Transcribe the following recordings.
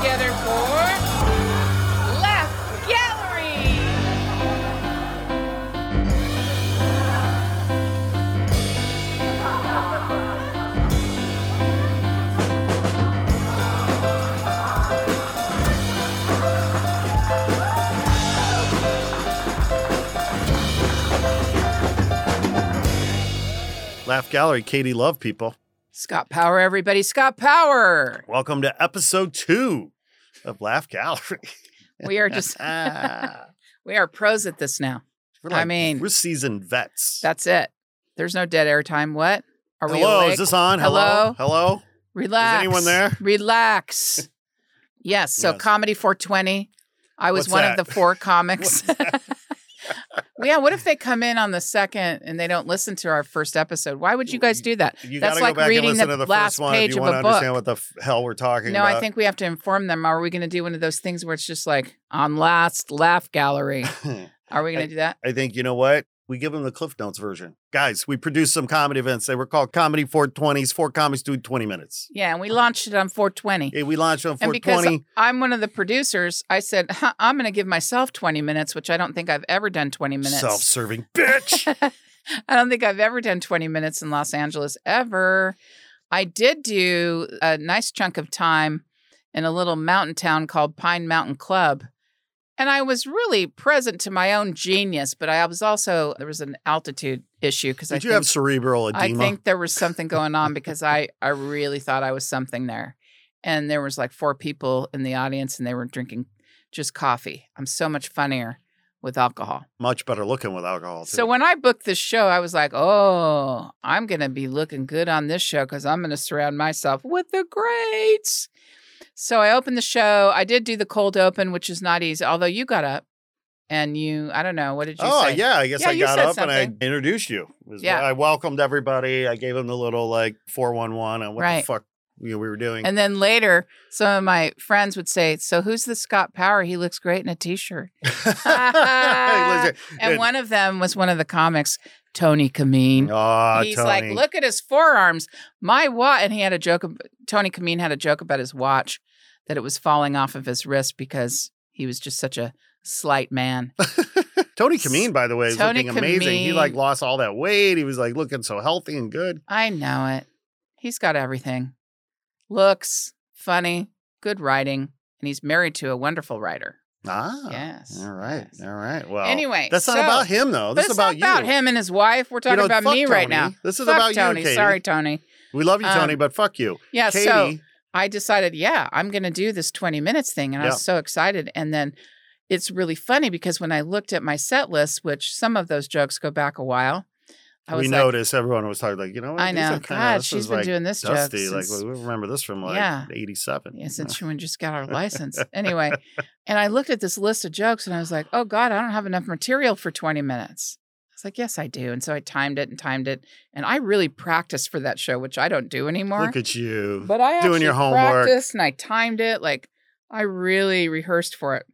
together for Laugh Gallery. Laugh Gallery, Katie Love people. Scott Power, everybody. Scott Power. Welcome to episode two of Laugh Gallery. We are just, we're pros at this now. I mean- we're seasoned vets. That's it. There's no dead air time. What? Are we Hello, is this on? Hello, hello. Relax. anyone there? Relax. yes. So Yes. comedy 420. I was What's one that? of the four comics. Well, yeah. What if they come in on the second and they don't listen to our first episode? Why would you guys do that? You That's gotta like go back and reading listen the to the last first one page if you of want a to understand book. what the f- hell we're talking about. No, about. I think we have to inform them. Are we going to do one of those things where it's just like on last laugh gallery? Are we going to do that? I think you know what? We give them the Cliff Notes version. Guys, we produced some comedy events. They were called Comedy 420s. Four comics do 20 minutes. Yeah, and we launched it on 420. Yeah, we launched on And because I'm one of the producers, I said, huh, I'm going to give myself 20 minutes, which I don't think I've ever done 20 minutes. Self-serving bitch. I don't think I've ever done 20 minutes in Los Angeles ever. I did do a nice chunk of time in a little mountain town called Pine Mountain Club. And I was really present to my own genius, but I was also, there was an altitude issue because I Did you have cerebral edema? I think there was something going on because I, I really thought I was something there. And there was like four people in the audience and they were drinking just coffee. I'm so much funnier with alcohol. Much better looking with alcohol. Too. So when I booked this show, I was like, "Oh, I'm gonna be looking good on this show because I'm gonna surround myself with the greats." So I opened the show. I did do the cold open, which is not easy. Although you got up and you, I don't know, what did you oh say? yeah, I guess Yeah, I got up and I introduced you. Yeah. I welcomed everybody. I gave them the little like four one one and what Right. the fuck you know, we were doing. And then later, some of my friends would say, "So who's the Scott Power? He looks great in a t-shirt." Listen, And one of them was one of the comics, Tony Kameen. Aw, He's Tony. like, look at his forearms. My watch. And he had a joke. Tony Kameen had a joke about his watch that it was falling off of his wrist because he was just such a slight man. Tony Kameen, by the way, is Tony looking amazing. He like lost all that weight. He was like looking so healthy and good. I know it. He's got everything looks, funny, good writing. And he's married to a wonderful writer. Ah, Yes. All right, yes. all right. Well, Anyway, that's not so- about him though. This is about not about you. him and his wife. We're You talking know, about me right now. This is Fuck about Tony. you, Katie. Sorry, Tony. We love you, Tony, Um, but fuck you, Yeah. Katie. So I decided, yeah, I'm going to do this 20 minutes thing. And I Yeah. was so excited. And then it's really funny because when I looked at my set list, which some of those jokes go back a while, I we like, noticed everyone was talking like, you know what? I know. kinda- God, she's been like, doing this joke dusty. Like since- we remember this from like Yeah. '87. yeah, since we just got our license. anyway, and I looked at this list of jokes and I was like, oh God, I don't have enough material for 20 minutes. I was like, yes, I do. And so I timed it and timed it. And I really practiced for that show, which I don't do anymore. Look at you. But I doing your homework. practiced and I timed it. Like I really rehearsed for it.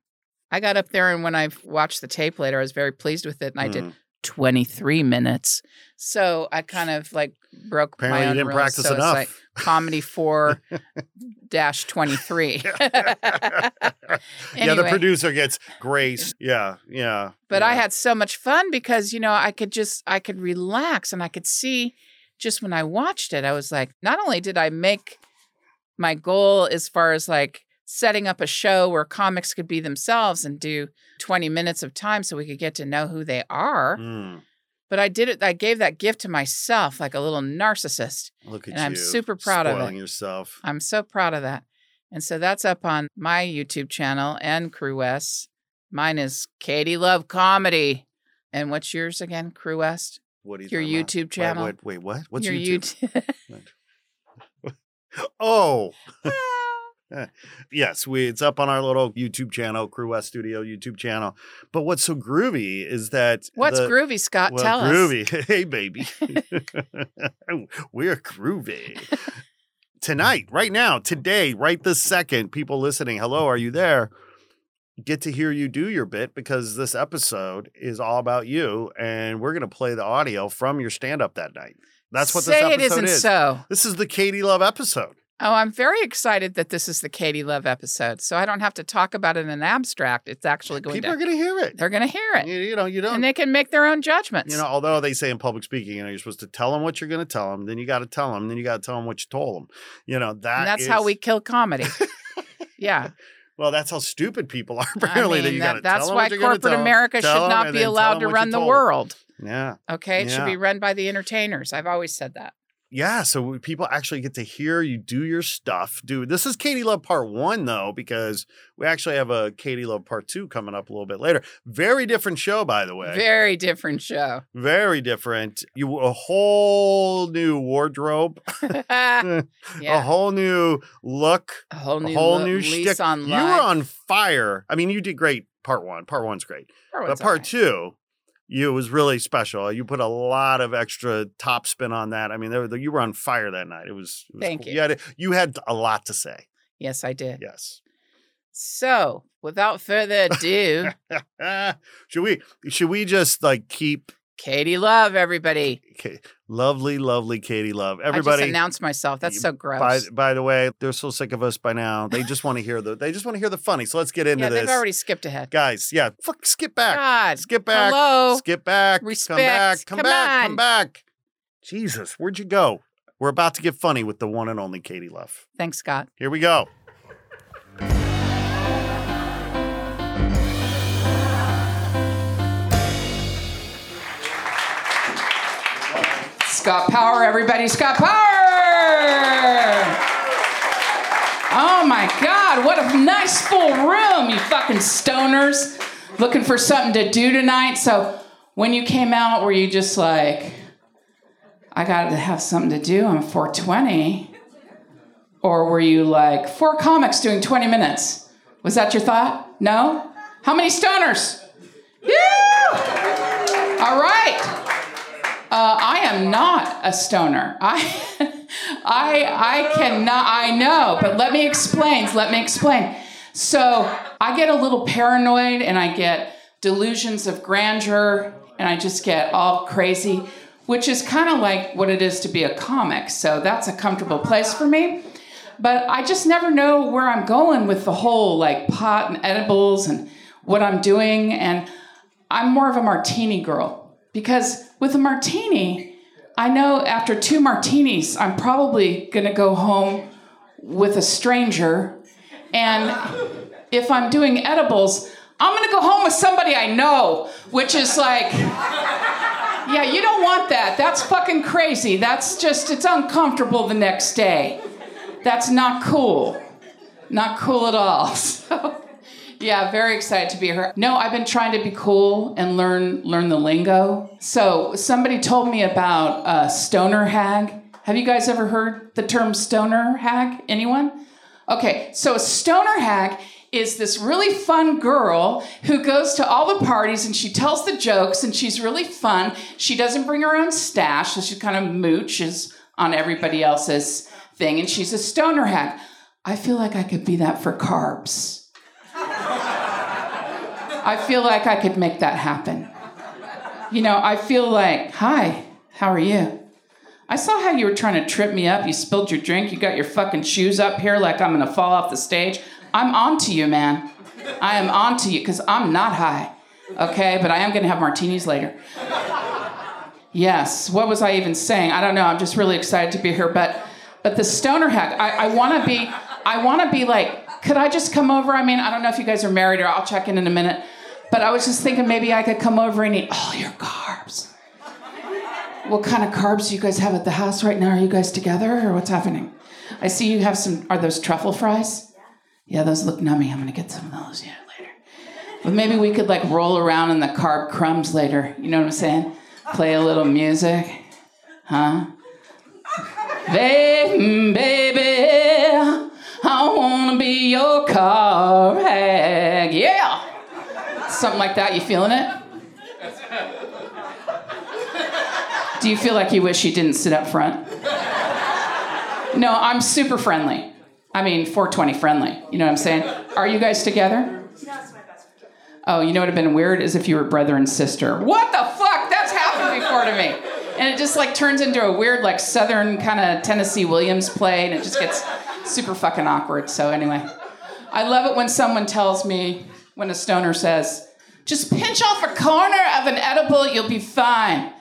I got up there and when I watched the tape later, I was very pleased with it. And I did Mm. 23 minutes. So I kind of like broke Apparently, my you own didn't rules. practice so it's enough. like comedy four dash 23. yeah, the producer gets grace. Yeah, yeah. But I had so much fun because, you know, I could just, I could relax and I could see just when I watched it, I was like, not only did I make my goal as far as like setting up a show where comics could be themselves and do 20 minutes of time so we could get to know who they are, Mm, but I did it, I gave that gift to myself like a little narcissist. look at And I'm super proud of it. spoiling yourself. I'm so proud of that. And so that's up on my YouTube channel and Crewest. Mine is Katie Love Comedy. And what's yours again, Crewest? What you Your about? YouTube Wait, channel. Wait, wait, what? What's Your YouTube? YouTube. Oh, Eh, yes, we it's up on our little YouTube channel, Crewest Studio YouTube channel. But what's so groovy is that What's the- groovy, Scott? well, Tell us. groovy. Hey, baby, oh, we're groovy tonight, right now, today, right this second. People listening, hello, are you there? Get to hear you do your bit because this episode is all about you, and we're gonna play the audio from your stand up that night. That's what Say this it episode isn't is. so. This is the Katie Love episode. Oh, I'm very excited that this is the Katie Love episode. So I don't have to talk about it in an abstract. It's actually going People to, are going to hear it. they're going to hear it. You, you know, you don't. And they can make their own judgments. you know, although they say in public speaking, you know, you're supposed to tell them what you're going to tell them, then you got to tell them, then you got to tell them what you told them. You know, that and that's how we kill comedy. yeah. Well, that's how stupid people are. Apparently, I that mean, you that- got to that's tell them why corporate America should not be allowed to run the world. Yeah. Okay. It should be run by the entertainers. I've always said that. Yeah, so people actually get to hear you do your stuff. Dude, this is Katie Love part one, though, because we actually have a Katie Love part two coming up a little bit later. Very different show, by the way. Very different show. Very different. You a whole new wardrobe, yeah. a whole new look, A whole a new, whole lo- new shtick. on You were on fire. I mean, you did great. Part one. Part one's great, Part but part alright. two. You was really special. You put a lot of extra top spin on that. I mean, there, you were on fire that night. It was. It was Thank cool. you. You had, you had a lot to say. Yes, I did. Yes. So, without further ado, should we should we just like keep Katie Love, everybody. Ka- lovely, lovely Katie Love. I Everybody just announced myself. That's so gross. by by the way, they're so sick of us by now. They just want to hear the they just want to hear the funny. So let's get into yeah, this. they've already skipped ahead. Guys, yeah, fuck skip back. God. Skip back. Hello. Skip back. Respect. Come back. Come, Come back. Come back. Jesus, where'd you go? We're about to get funny with the one and only Katie Love. Thanks, Scott. Here we go. Scott Power, everybody. Scott Power! Oh my God, what a nice full room, you fucking stoners. Looking for something to do tonight. So, when you came out, were you just like, I got to have something to do? I'm 420. Or were you like, four comics doing 20 minutes? Was that your thought? No? How many stoners? Yeah! All right. Uh, I am not a stoner. I, I, I cannot. I know, but let me explain. Let me explain. So I get a little paranoid, and I get delusions of grandeur, and I just get all crazy, which is kind of like what it is to be a comic. So that's a comfortable place for me. But I just never know where I'm going with the whole like pot and edibles and what I'm doing, and I'm more of a martini girl because with a martini, I know after two martinis, I'm probably gonna go home with a stranger. And if I'm doing edibles, I'm gonna go home with somebody I know, which is like, yeah, you don't want that. That's fucking crazy. That's just, it's uncomfortable the next day. That's not cool. Not cool at all. So, yeah, very excited to be here. No, I've been trying to be cool and learn learn the lingo. So somebody told me about uh, stoner hag. Have you guys ever heard the term stoner hag? Anyone? Okay, so a stoner hag is this really fun girl who goes to all the parties and she tells the jokes and she's really fun. She doesn't bring her own stash, so she kind of mooches on everybody else's thing, and she's a stoner hag. I feel like I could be that for carbs. I feel like I could make that happen. You know, I feel like, hi, how are you? I saw how you were trying to trip me up. You spilled your drink. You got your fucking shoes up here like I'm gonna fall off the stage. I'm on to you, man. I am on to you because I'm not high. Okay, but I am gonna have martinis later. Yes, what was I even saying? I don't know. I'm just really excited to be here. But but the stoner hack, I, I wanna be, I wanna be like, could I just come over? I mean, I don't know if you guys are married or I'll check in in a minute. But I was just thinking maybe I could come over and eat all your carbs. What kind of carbs do you guys have at the house right now? Are you guys together or what's happening? I see you have some, are those truffle fries? Yeah, those look nummy. I'm gonna get some of those yeah, later. But maybe we could like roll around in the carb crumbs later. You know what I'm saying? Play a little music. Huh? Baby, mm, baby, I wanna be your car hag. Yeah! Something like that. You feeling it? Do you feel like you wish you didn't sit up front? No, I'm super friendly. I mean, 420 friendly. You know what I'm saying? Are you guys together? Oh, you know what would have been weird is if you were brother and sister. What the fuck? That's happened before to me. And it just like turns into a weird, like Southern kind of Tennessee Williams play, and it just gets super fucking awkward. So anyway, I love it when someone tells me when a stoner says, "Just pinch off a corner of an edible, you'll be fine."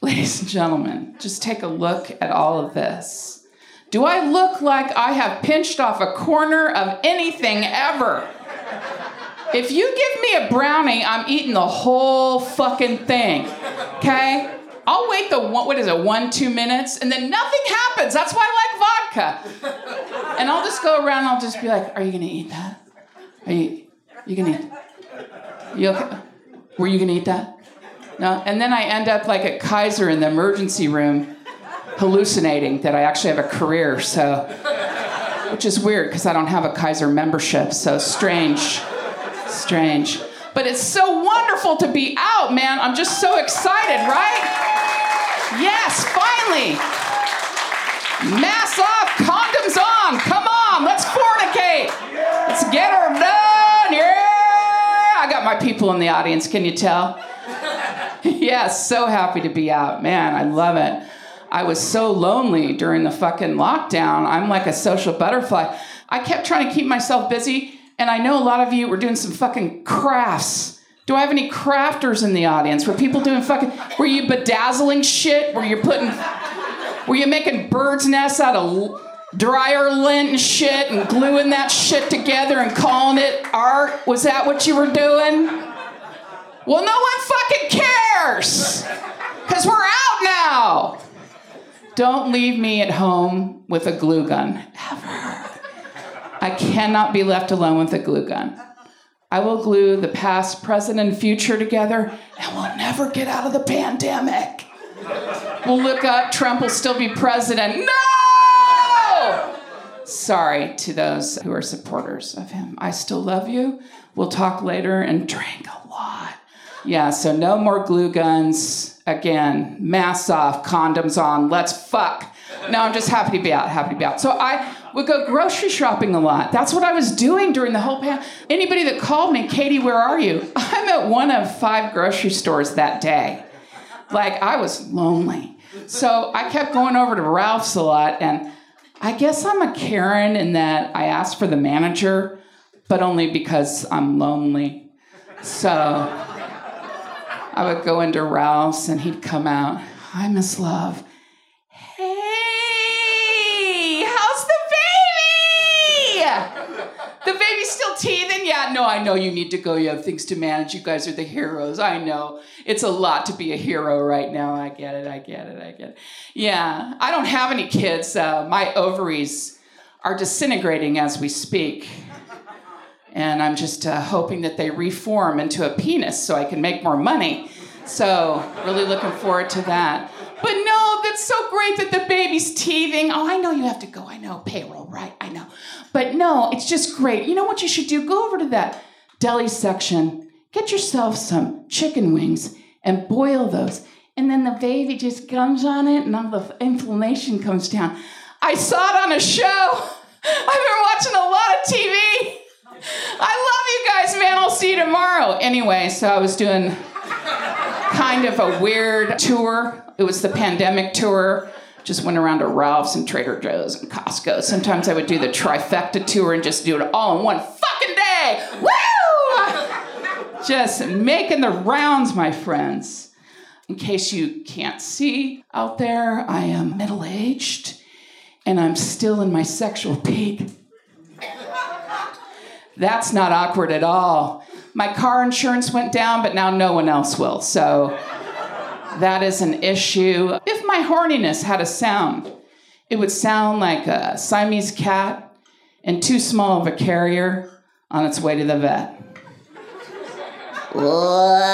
Ladies and gentlemen, just take a look at all of this. Do I look like I have pinched off a corner of anything ever? If you give me a brownie, I'm eating the whole fucking thing. Okay? I'll wait the one, what is it, one, two minutes, and then nothing happens. That's why I like vodka. And I'll just go around and I'll just be like, Are you gonna eat that? Are you you gonna eat? You okay? Were you gonna eat that? No. And then I end up like at Kaiser in the emergency room hallucinating that I actually have a career, so which is weird because I don't have a Kaiser membership, so strange. Strange. But it's so wonderful to be out, man. I'm just so excited, right? Yes, finally. Mask off, people in the audience, can you tell? yes, so happy to be out. Man, I love it. I was so lonely during the fucking lockdown. I'm like a social butterfly. I kept trying to keep myself busy, and I know a lot of you were doing some fucking crafts. Do I have any crafters in the audience? Were people doing fucking were you bedazzling shit? Were you putting were you making birds' nests out of dryer lint and shit and gluing that shit together and calling it art? Was that what you were doing? Well, no one fucking cares. Cuz we're out now. Don't leave me at home with a glue gun ever. I cannot be left alone with a glue gun. I will glue the past, present, and future together, and we'll never get out of the pandemic. We'll look up, Trump will still be president. No! Sorry to those who are supporters of him. I still love you. We'll talk later and drink a lot. Yeah, so no more glue guns. Again, masks off, condoms on, let's fuck. No, I'm just happy to be out, happy to be out. So I would go grocery shopping a lot. That's what I was doing during the whole pan. Anybody that called me, Katie, where are you? I'm at one of five grocery stores that day. Like I was lonely. So I kept going over to Ralph's a lot, and I guess I'm a Karen in that I ask for the manager, but only because I'm lonely. So I would go into Ralph's and he'd come out. Hi, Miss Love. The baby's still teething? Yeah, no, I know you need to go. You have things to manage. You guys are the heroes. I know. It's a lot to be a hero right now. I get it. I get it. I get it. Yeah, I don't have any kids. Uh, my ovaries are disintegrating as we speak. And I'm just uh, hoping that they reform into a penis so I can make more money. So, really looking forward to that. That's so great that the baby's teething. Oh, I know you have to go. I know, payroll, right? I know. But no, it's just great. You know what you should do? Go over to that deli section, get yourself some chicken wings, and boil those. And then the baby just comes on it, and all the inflammation comes down. I saw it on a show. I've been watching a lot of TV. I love you guys, man. I'll see you tomorrow. Anyway, so I was doing kind of a weird tour. It was the pandemic tour. Just went around to Ralph's and Trader Joe's and Costco. Sometimes I would do the trifecta tour and just do it all in one fucking day. Woo! Just making the rounds, my friends. In case you can't see out there, I am middle aged and I'm still in my sexual peak. That's not awkward at all. My car insurance went down, but now no one else will. So that is an issue. If my horniness had a sound, it would sound like a Siamese cat and too small of a carrier on its way to the vet. Whoa.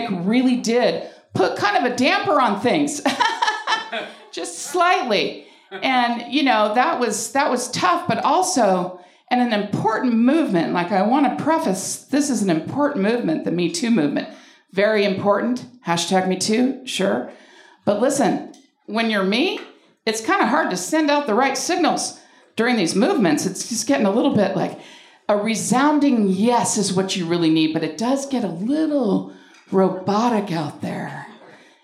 Pandemic really did put kind of a damper on things, just slightly. And you know that was that was tough, but also And an important movement, like I want to preface, this is an important movement, the Me Too movement. Very important. Hashtag Me Too, sure. But listen, when you're me, it's kind of hard to send out the right signals during these movements. It's just getting a little bit like a resounding yes is what you really need, but it does get a little robotic out there.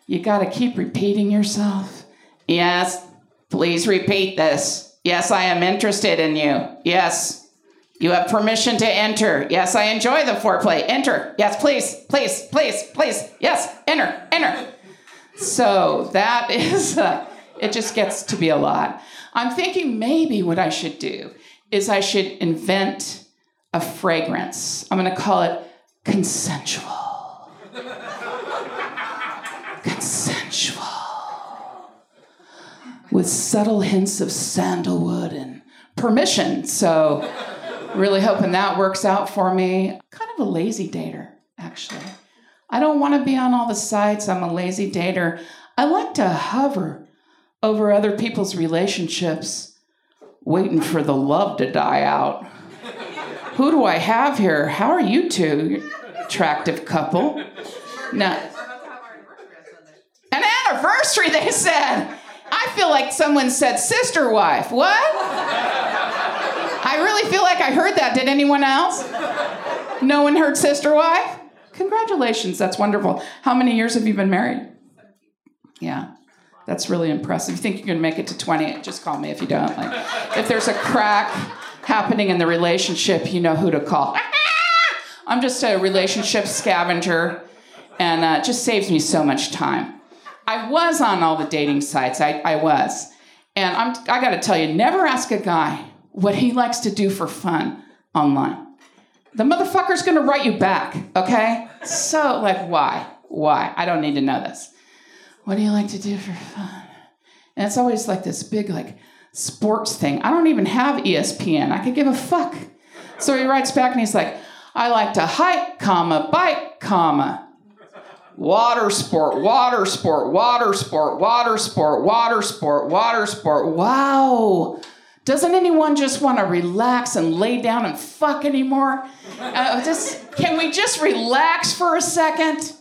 You got to keep repeating yourself. Yes, please repeat this. Yes, I am interested in you. Yes, you have permission to enter. Yes, I enjoy the foreplay. Enter. Yes, please, please, please, please. Yes, enter, enter. So that is, uh, it just gets to be a lot. I'm thinking maybe what I should do is I should invent a fragrance. I'm going to call it consensual. Consensual. With subtle hints of sandalwood and permission. So, really hoping that works out for me. Kind of a lazy dater, actually. I don't want to be on all the sites. I'm a lazy dater. I like to hover over other people's relationships, waiting for the love to die out. Who do I have here? How are you two, attractive couple? Now, an anniversary, they said. I feel like someone said sister wife. What? I really feel like I heard that. Did anyone else? No one heard sister wife? Congratulations, that's wonderful. How many years have you been married? Yeah, that's really impressive. You think you're gonna make it to 20? Just call me if you don't. Like, if there's a crack happening in the relationship, you know who to call. I'm just a relationship scavenger, and uh, it just saves me so much time. I was on all the dating sites. I, I was, and I'm. I got to tell you, never ask a guy what he likes to do for fun online the motherfucker's gonna write you back, okay? So, like, why? Why? I don't need to know this. What do you like to do for fun? And it's always like this big, like, sports thing. I don't even have ESPN. I could give a fuck. So he writes back and he's like, I like to hike, comma, bike, comma. Water sport, water sport, water sport, water sport, water sport, water sport. Wow. Doesn't anyone just want to relax and lay down and fuck anymore? Uh, just can we just relax for a second?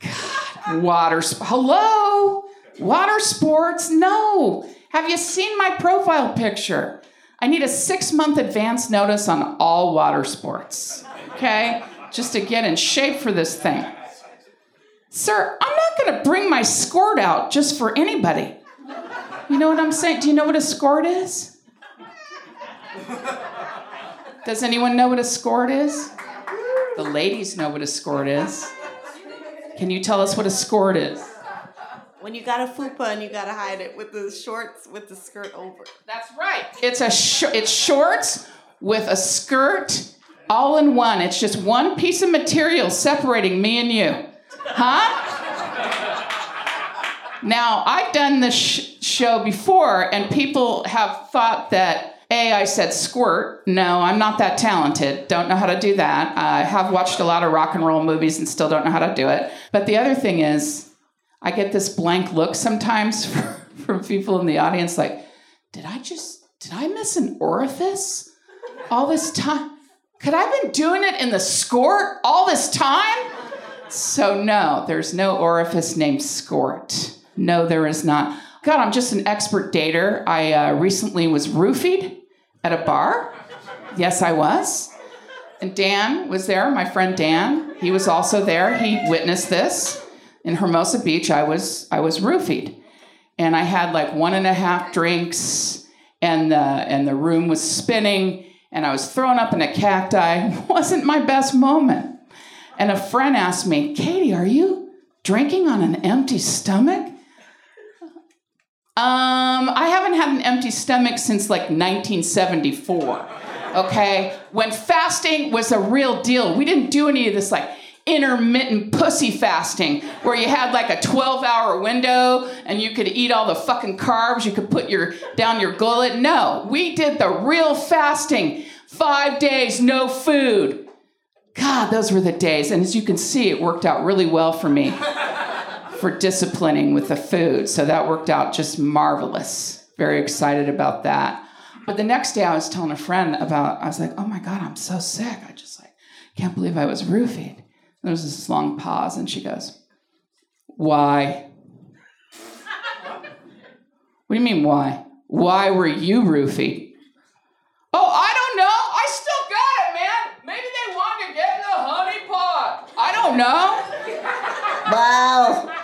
God, water. Sp- Hello, water sports? No. Have you seen my profile picture? I need a six month advance notice on all water sports. Okay, just to get in shape for this thing. Sir, I'm not to bring my skirt out just for anybody. You know what I'm saying? Do you know what a skirt is? Does anyone know what a skirt is? The ladies know what a skirt is. Can you tell us what a skirt is? When you got a fupa and you gotta hide it with the shorts with the skirt over. That's right. It's a sh- it's shorts with a skirt all in one. It's just one piece of material separating me and you. Huh? Now, I've done this sh- show before, and people have thought that A, I said squirt. No, I'm not that talented. Don't know how to do that. I have watched a lot of rock and roll movies and still don't know how to do it. But the other thing is, I get this blank look sometimes from people in the audience like, did I just, did I miss an orifice all this time? Could I have been doing it in the skort all this time? So, no, there's no orifice named skort. No, there is not. God, I'm just an expert dater. I uh, recently was roofied at a bar. Yes, I was. And Dan was there, my friend Dan. He was also there. He witnessed this. In Hermosa Beach, I was I was roofied. And I had like one and a half drinks, and the and the room was spinning, and I was thrown up in a cacti. It wasn't my best moment. And a friend asked me, Katie, are you drinking on an empty stomach? Um, I haven't had an empty stomach since like 1974. Okay? When fasting was a real deal. We didn't do any of this like intermittent pussy fasting where you had like a 12 hour window and you could eat all the fucking carbs, you could put your down your gullet. No, we did the real fasting. 5 days no food. God, those were the days. And as you can see, it worked out really well for me for disciplining with the food. So that worked out just marvelous. Very excited about that. But the next day I was telling a friend about, I was like, oh my God, I'm so sick. I just like, can't believe I was roofied. There was this long pause, and she goes, Why? What do you mean, why? Why were you roofied? Oh, I don't know. I still got it, man. Maybe they wanted to get in the honey pot. I don't know. Wow.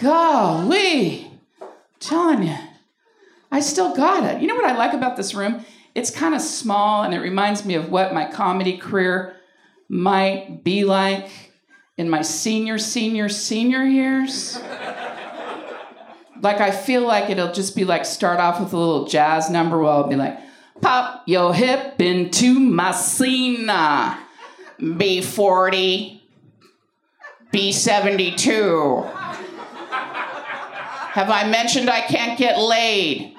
Golly. telling you. I still got it. You know what I like about this room? It's kind of small and it reminds me of what my comedy career might be like in my senior, senior, senior years. like, I feel like it'll just be like start off with a little jazz number where I'll be like, pop your hip into my Cena. B40, B72. Have I mentioned I can't get laid?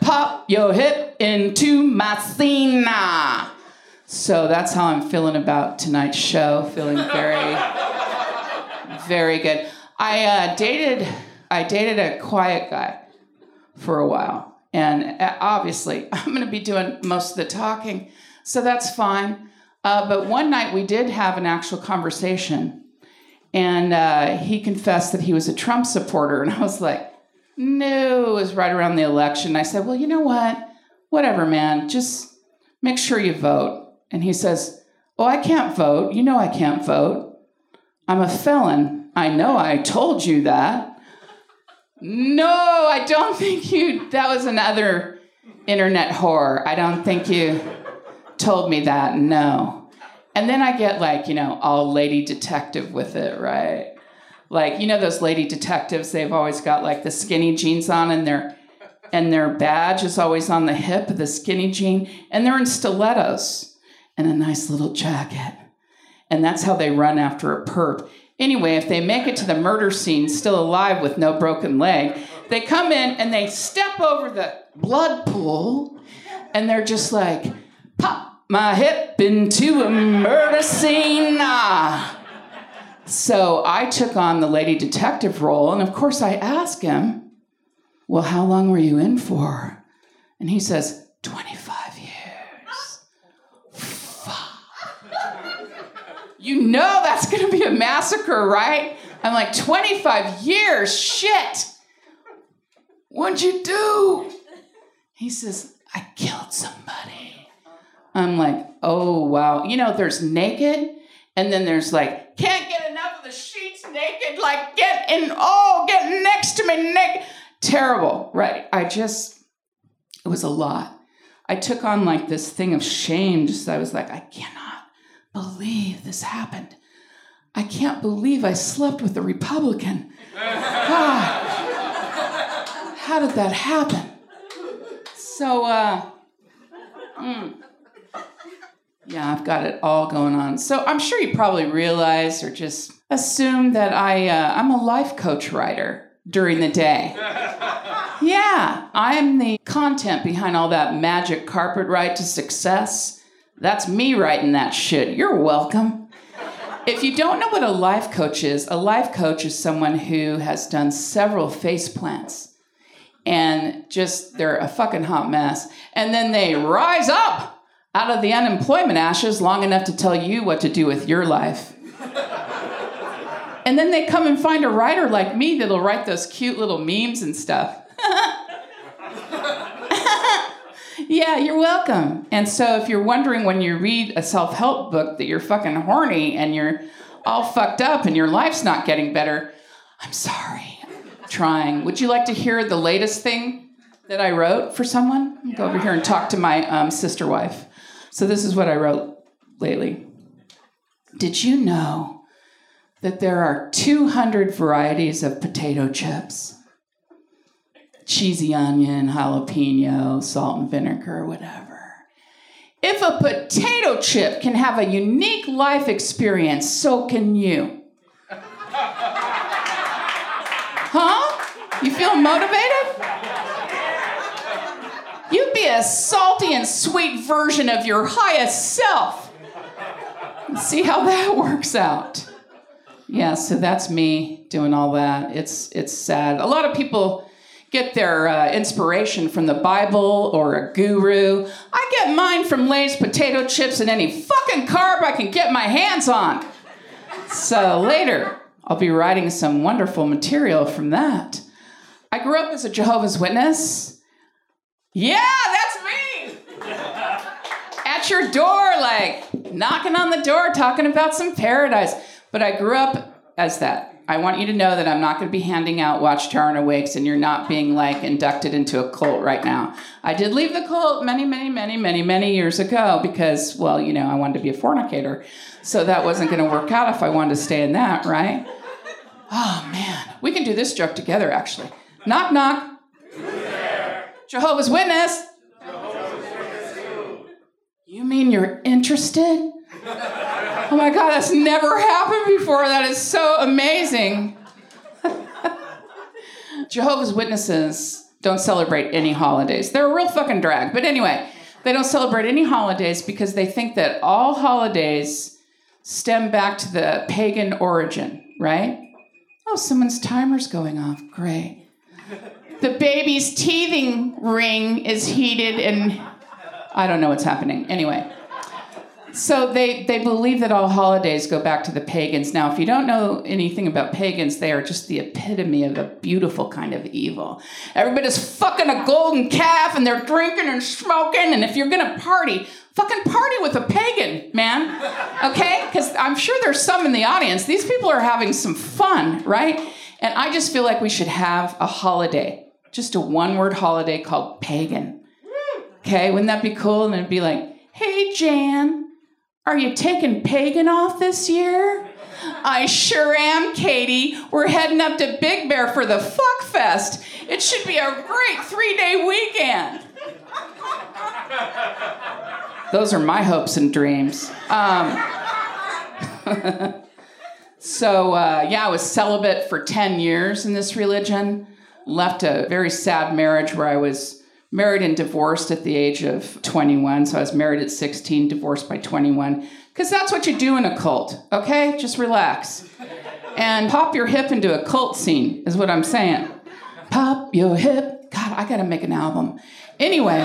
Pop your hip into my Cena. So that's how I'm feeling about tonight's show. Feeling very, very good. I uh, dated, I dated a quiet guy for a while, and uh, obviously I'm going to be doing most of the talking, so that's fine. Uh, but one night we did have an actual conversation, and uh, he confessed that he was a Trump supporter, and I was like, no, it was right around the election. I said, well, you know what? Whatever, man. Just make sure you vote. And he says, Oh, I can't vote. You know I can't vote. I'm a felon. I know I told you that. No, I don't think you, that was another internet whore. I don't think you told me that. No. And then I get like, you know, all lady detective with it, right? Like, you know, those lady detectives, they've always got like the skinny jeans on and their and their badge is always on the hip of the skinny jean, and they're in stilettos and a nice little jacket. And that's how they run after a perp. Anyway, if they make it to the murder scene still alive with no broken leg, they come in and they step over the blood pool and they're just like, pop my hip into a murder scene. Ah. So I took on the lady detective role, and of course I ask him, Well, how long were you in for? And he says, 25 years. You know that's going to be a massacre, right? I'm like, 25 years, shit. What'd you do? He says, I killed somebody. I'm like, oh, wow. You know, there's naked, and then there's like, can't get enough of the sheets naked, like, get in, oh, get next to me naked. Terrible, right? I just, it was a lot. I took on like this thing of shame, just I was like, I cannot believe this happened. I can't believe I slept with a Republican. God, how did that happen? So, uh, mm, yeah, I've got it all going on. So I'm sure you probably realize or just assume that I uh, I'm a life coach writer during the day. Yeah, I'm the content behind all that magic carpet ride to success that's me writing that shit. You're welcome. If you don't know what a life coach is, a life coach is someone who has done several face plants and just they're a fucking hot mess. And then they rise up out of the unemployment ashes long enough to tell you what to do with your life. and then they come and find a writer like me that'll write those cute little memes and stuff. Yeah, you're welcome. And so if you're wondering when you read a self help book that you're fucking horny and you're all fucked up and your life's not getting better, I'm sorry. I'm trying. Would you like to hear the latest thing that I wrote for someone? Go over here and talk to my um, sister wife. So this is what I wrote lately. Did you know that there are 200 varieties of potato chips? Cheesy onion, jalapeno, salt and vinegar, whatever. If a potato chip can have a unique life experience, so can you. Huh? You feel motivated? You'd be a salty and sweet version of your highest self. See how that works out. Yeah, so that's me doing all that. It's it's sad. A lot of people get their uh, inspiration from the Bible or a guru. I get mine from Lay's potato chips and any fucking carb I can get my hands on. So later, I'll be writing some wonderful material from that. I grew up as a Jehovah's Witness. Yeah, that's me! At your door, like knocking on the door, talking about some paradise. But I grew up as that. I want you to know that I'm not going to be handing out Watchtower and Awakes, and you're not being like inducted into a cult right now. I did leave the cult many, many, many, many, many years ago because, well, you know, I wanted to be a fornicator. So that wasn't going to work out if I wanted to stay in that, right? Oh, man. We can do this joke together, actually. Knock, knock. Jehovah's Witness. Jehovah's Witness you mean you're interested? Oh my God, that's never happened before. That is so amazing. Jehovah's Witnesses don't celebrate any holidays. They're a real fucking drag. But anyway, they don't celebrate any holidays because they think that all holidays stem back to the pagan origin, right? Oh, someone's timer's going off. Great. The baby's teething ring is heated and I don't know what's happening. Anyway. So they, they believe that all holidays go back to the pagans. Now, if you don't know anything about pagans, they are just the epitome of a beautiful kind of evil. Everybody's fucking a golden calf and they're drinking and smoking. And if you're gonna party, fucking party with a pagan, man. Okay? Because I'm sure there's some in the audience. These people are having some fun, right? And I just feel like we should have a holiday, just a one word holiday called pagan. Mm. Okay? Wouldn't that be cool? And it'd be like, hey, Jan. Are you taking pagan off this year? I sure am, Katie. We're heading up to Big Bear for the Fuck Fest. It should be a great three day weekend. Those are my hopes and dreams. Um, so, uh, yeah, I was celibate for 10 years in this religion. Left a very sad marriage where I was married and divorced at the age of 21. So I was married at 16, divorced by 21. Because that's what you do in a cult, okay? Just relax. And pop your hip into a cult scene, is what I'm saying. Pop your hip. God, I gotta make an album. Anyway,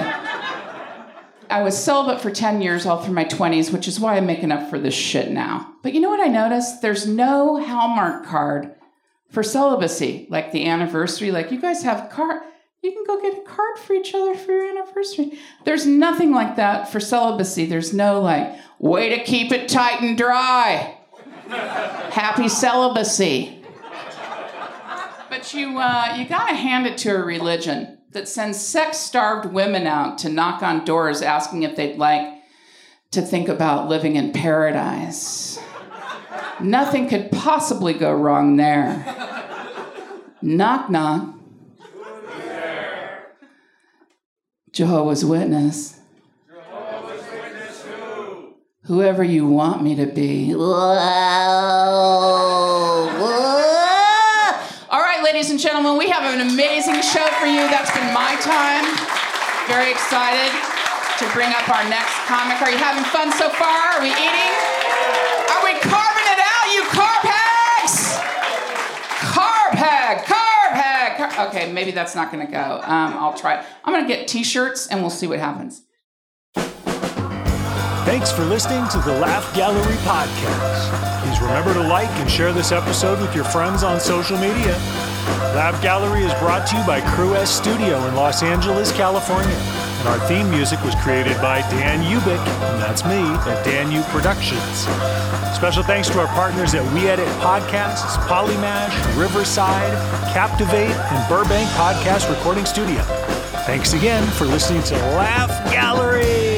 I was celibate for 10 years all through my 20s, which is why I'm making up for this shit now. But you know what I noticed? There's no Hallmark card for celibacy, like the anniversary. Like, you guys have card you can go get a card for each other for your anniversary. There's nothing like that for celibacy. There's no like, way to keep it tight and dry. Happy celibacy. But you, uh, you gotta hand it to a religion that sends sex starved women out to knock on doors asking if they'd like to think about living in paradise. Nothing could possibly go wrong there. knock, knock. Jehovah's Witness. Jehovah's Witness who? Whoever you want me to be. All right, ladies and gentlemen, we have an amazing show for you. That's been my time. Very excited to bring up our next comic. Are you having fun so far? Are we eating? Okay, maybe that's not going to go. Um, I'll try. I'm going to get T-shirts and we'll see what happens. Thanks for listening to the Laugh Gallery podcast. Please remember to like and share this episode with your friends on social media. Laugh Gallery is brought to you by Crewest Studio in Los Angeles, California. And our theme music was created by Dan Ubik, and that's me, at Dan U Productions. Special thanks to our partners at We Edit Podcasts, Polymash, Riverside, Captivate, and Burbank Podcast Recording Studio. Thanks again for listening to Laugh Gallery.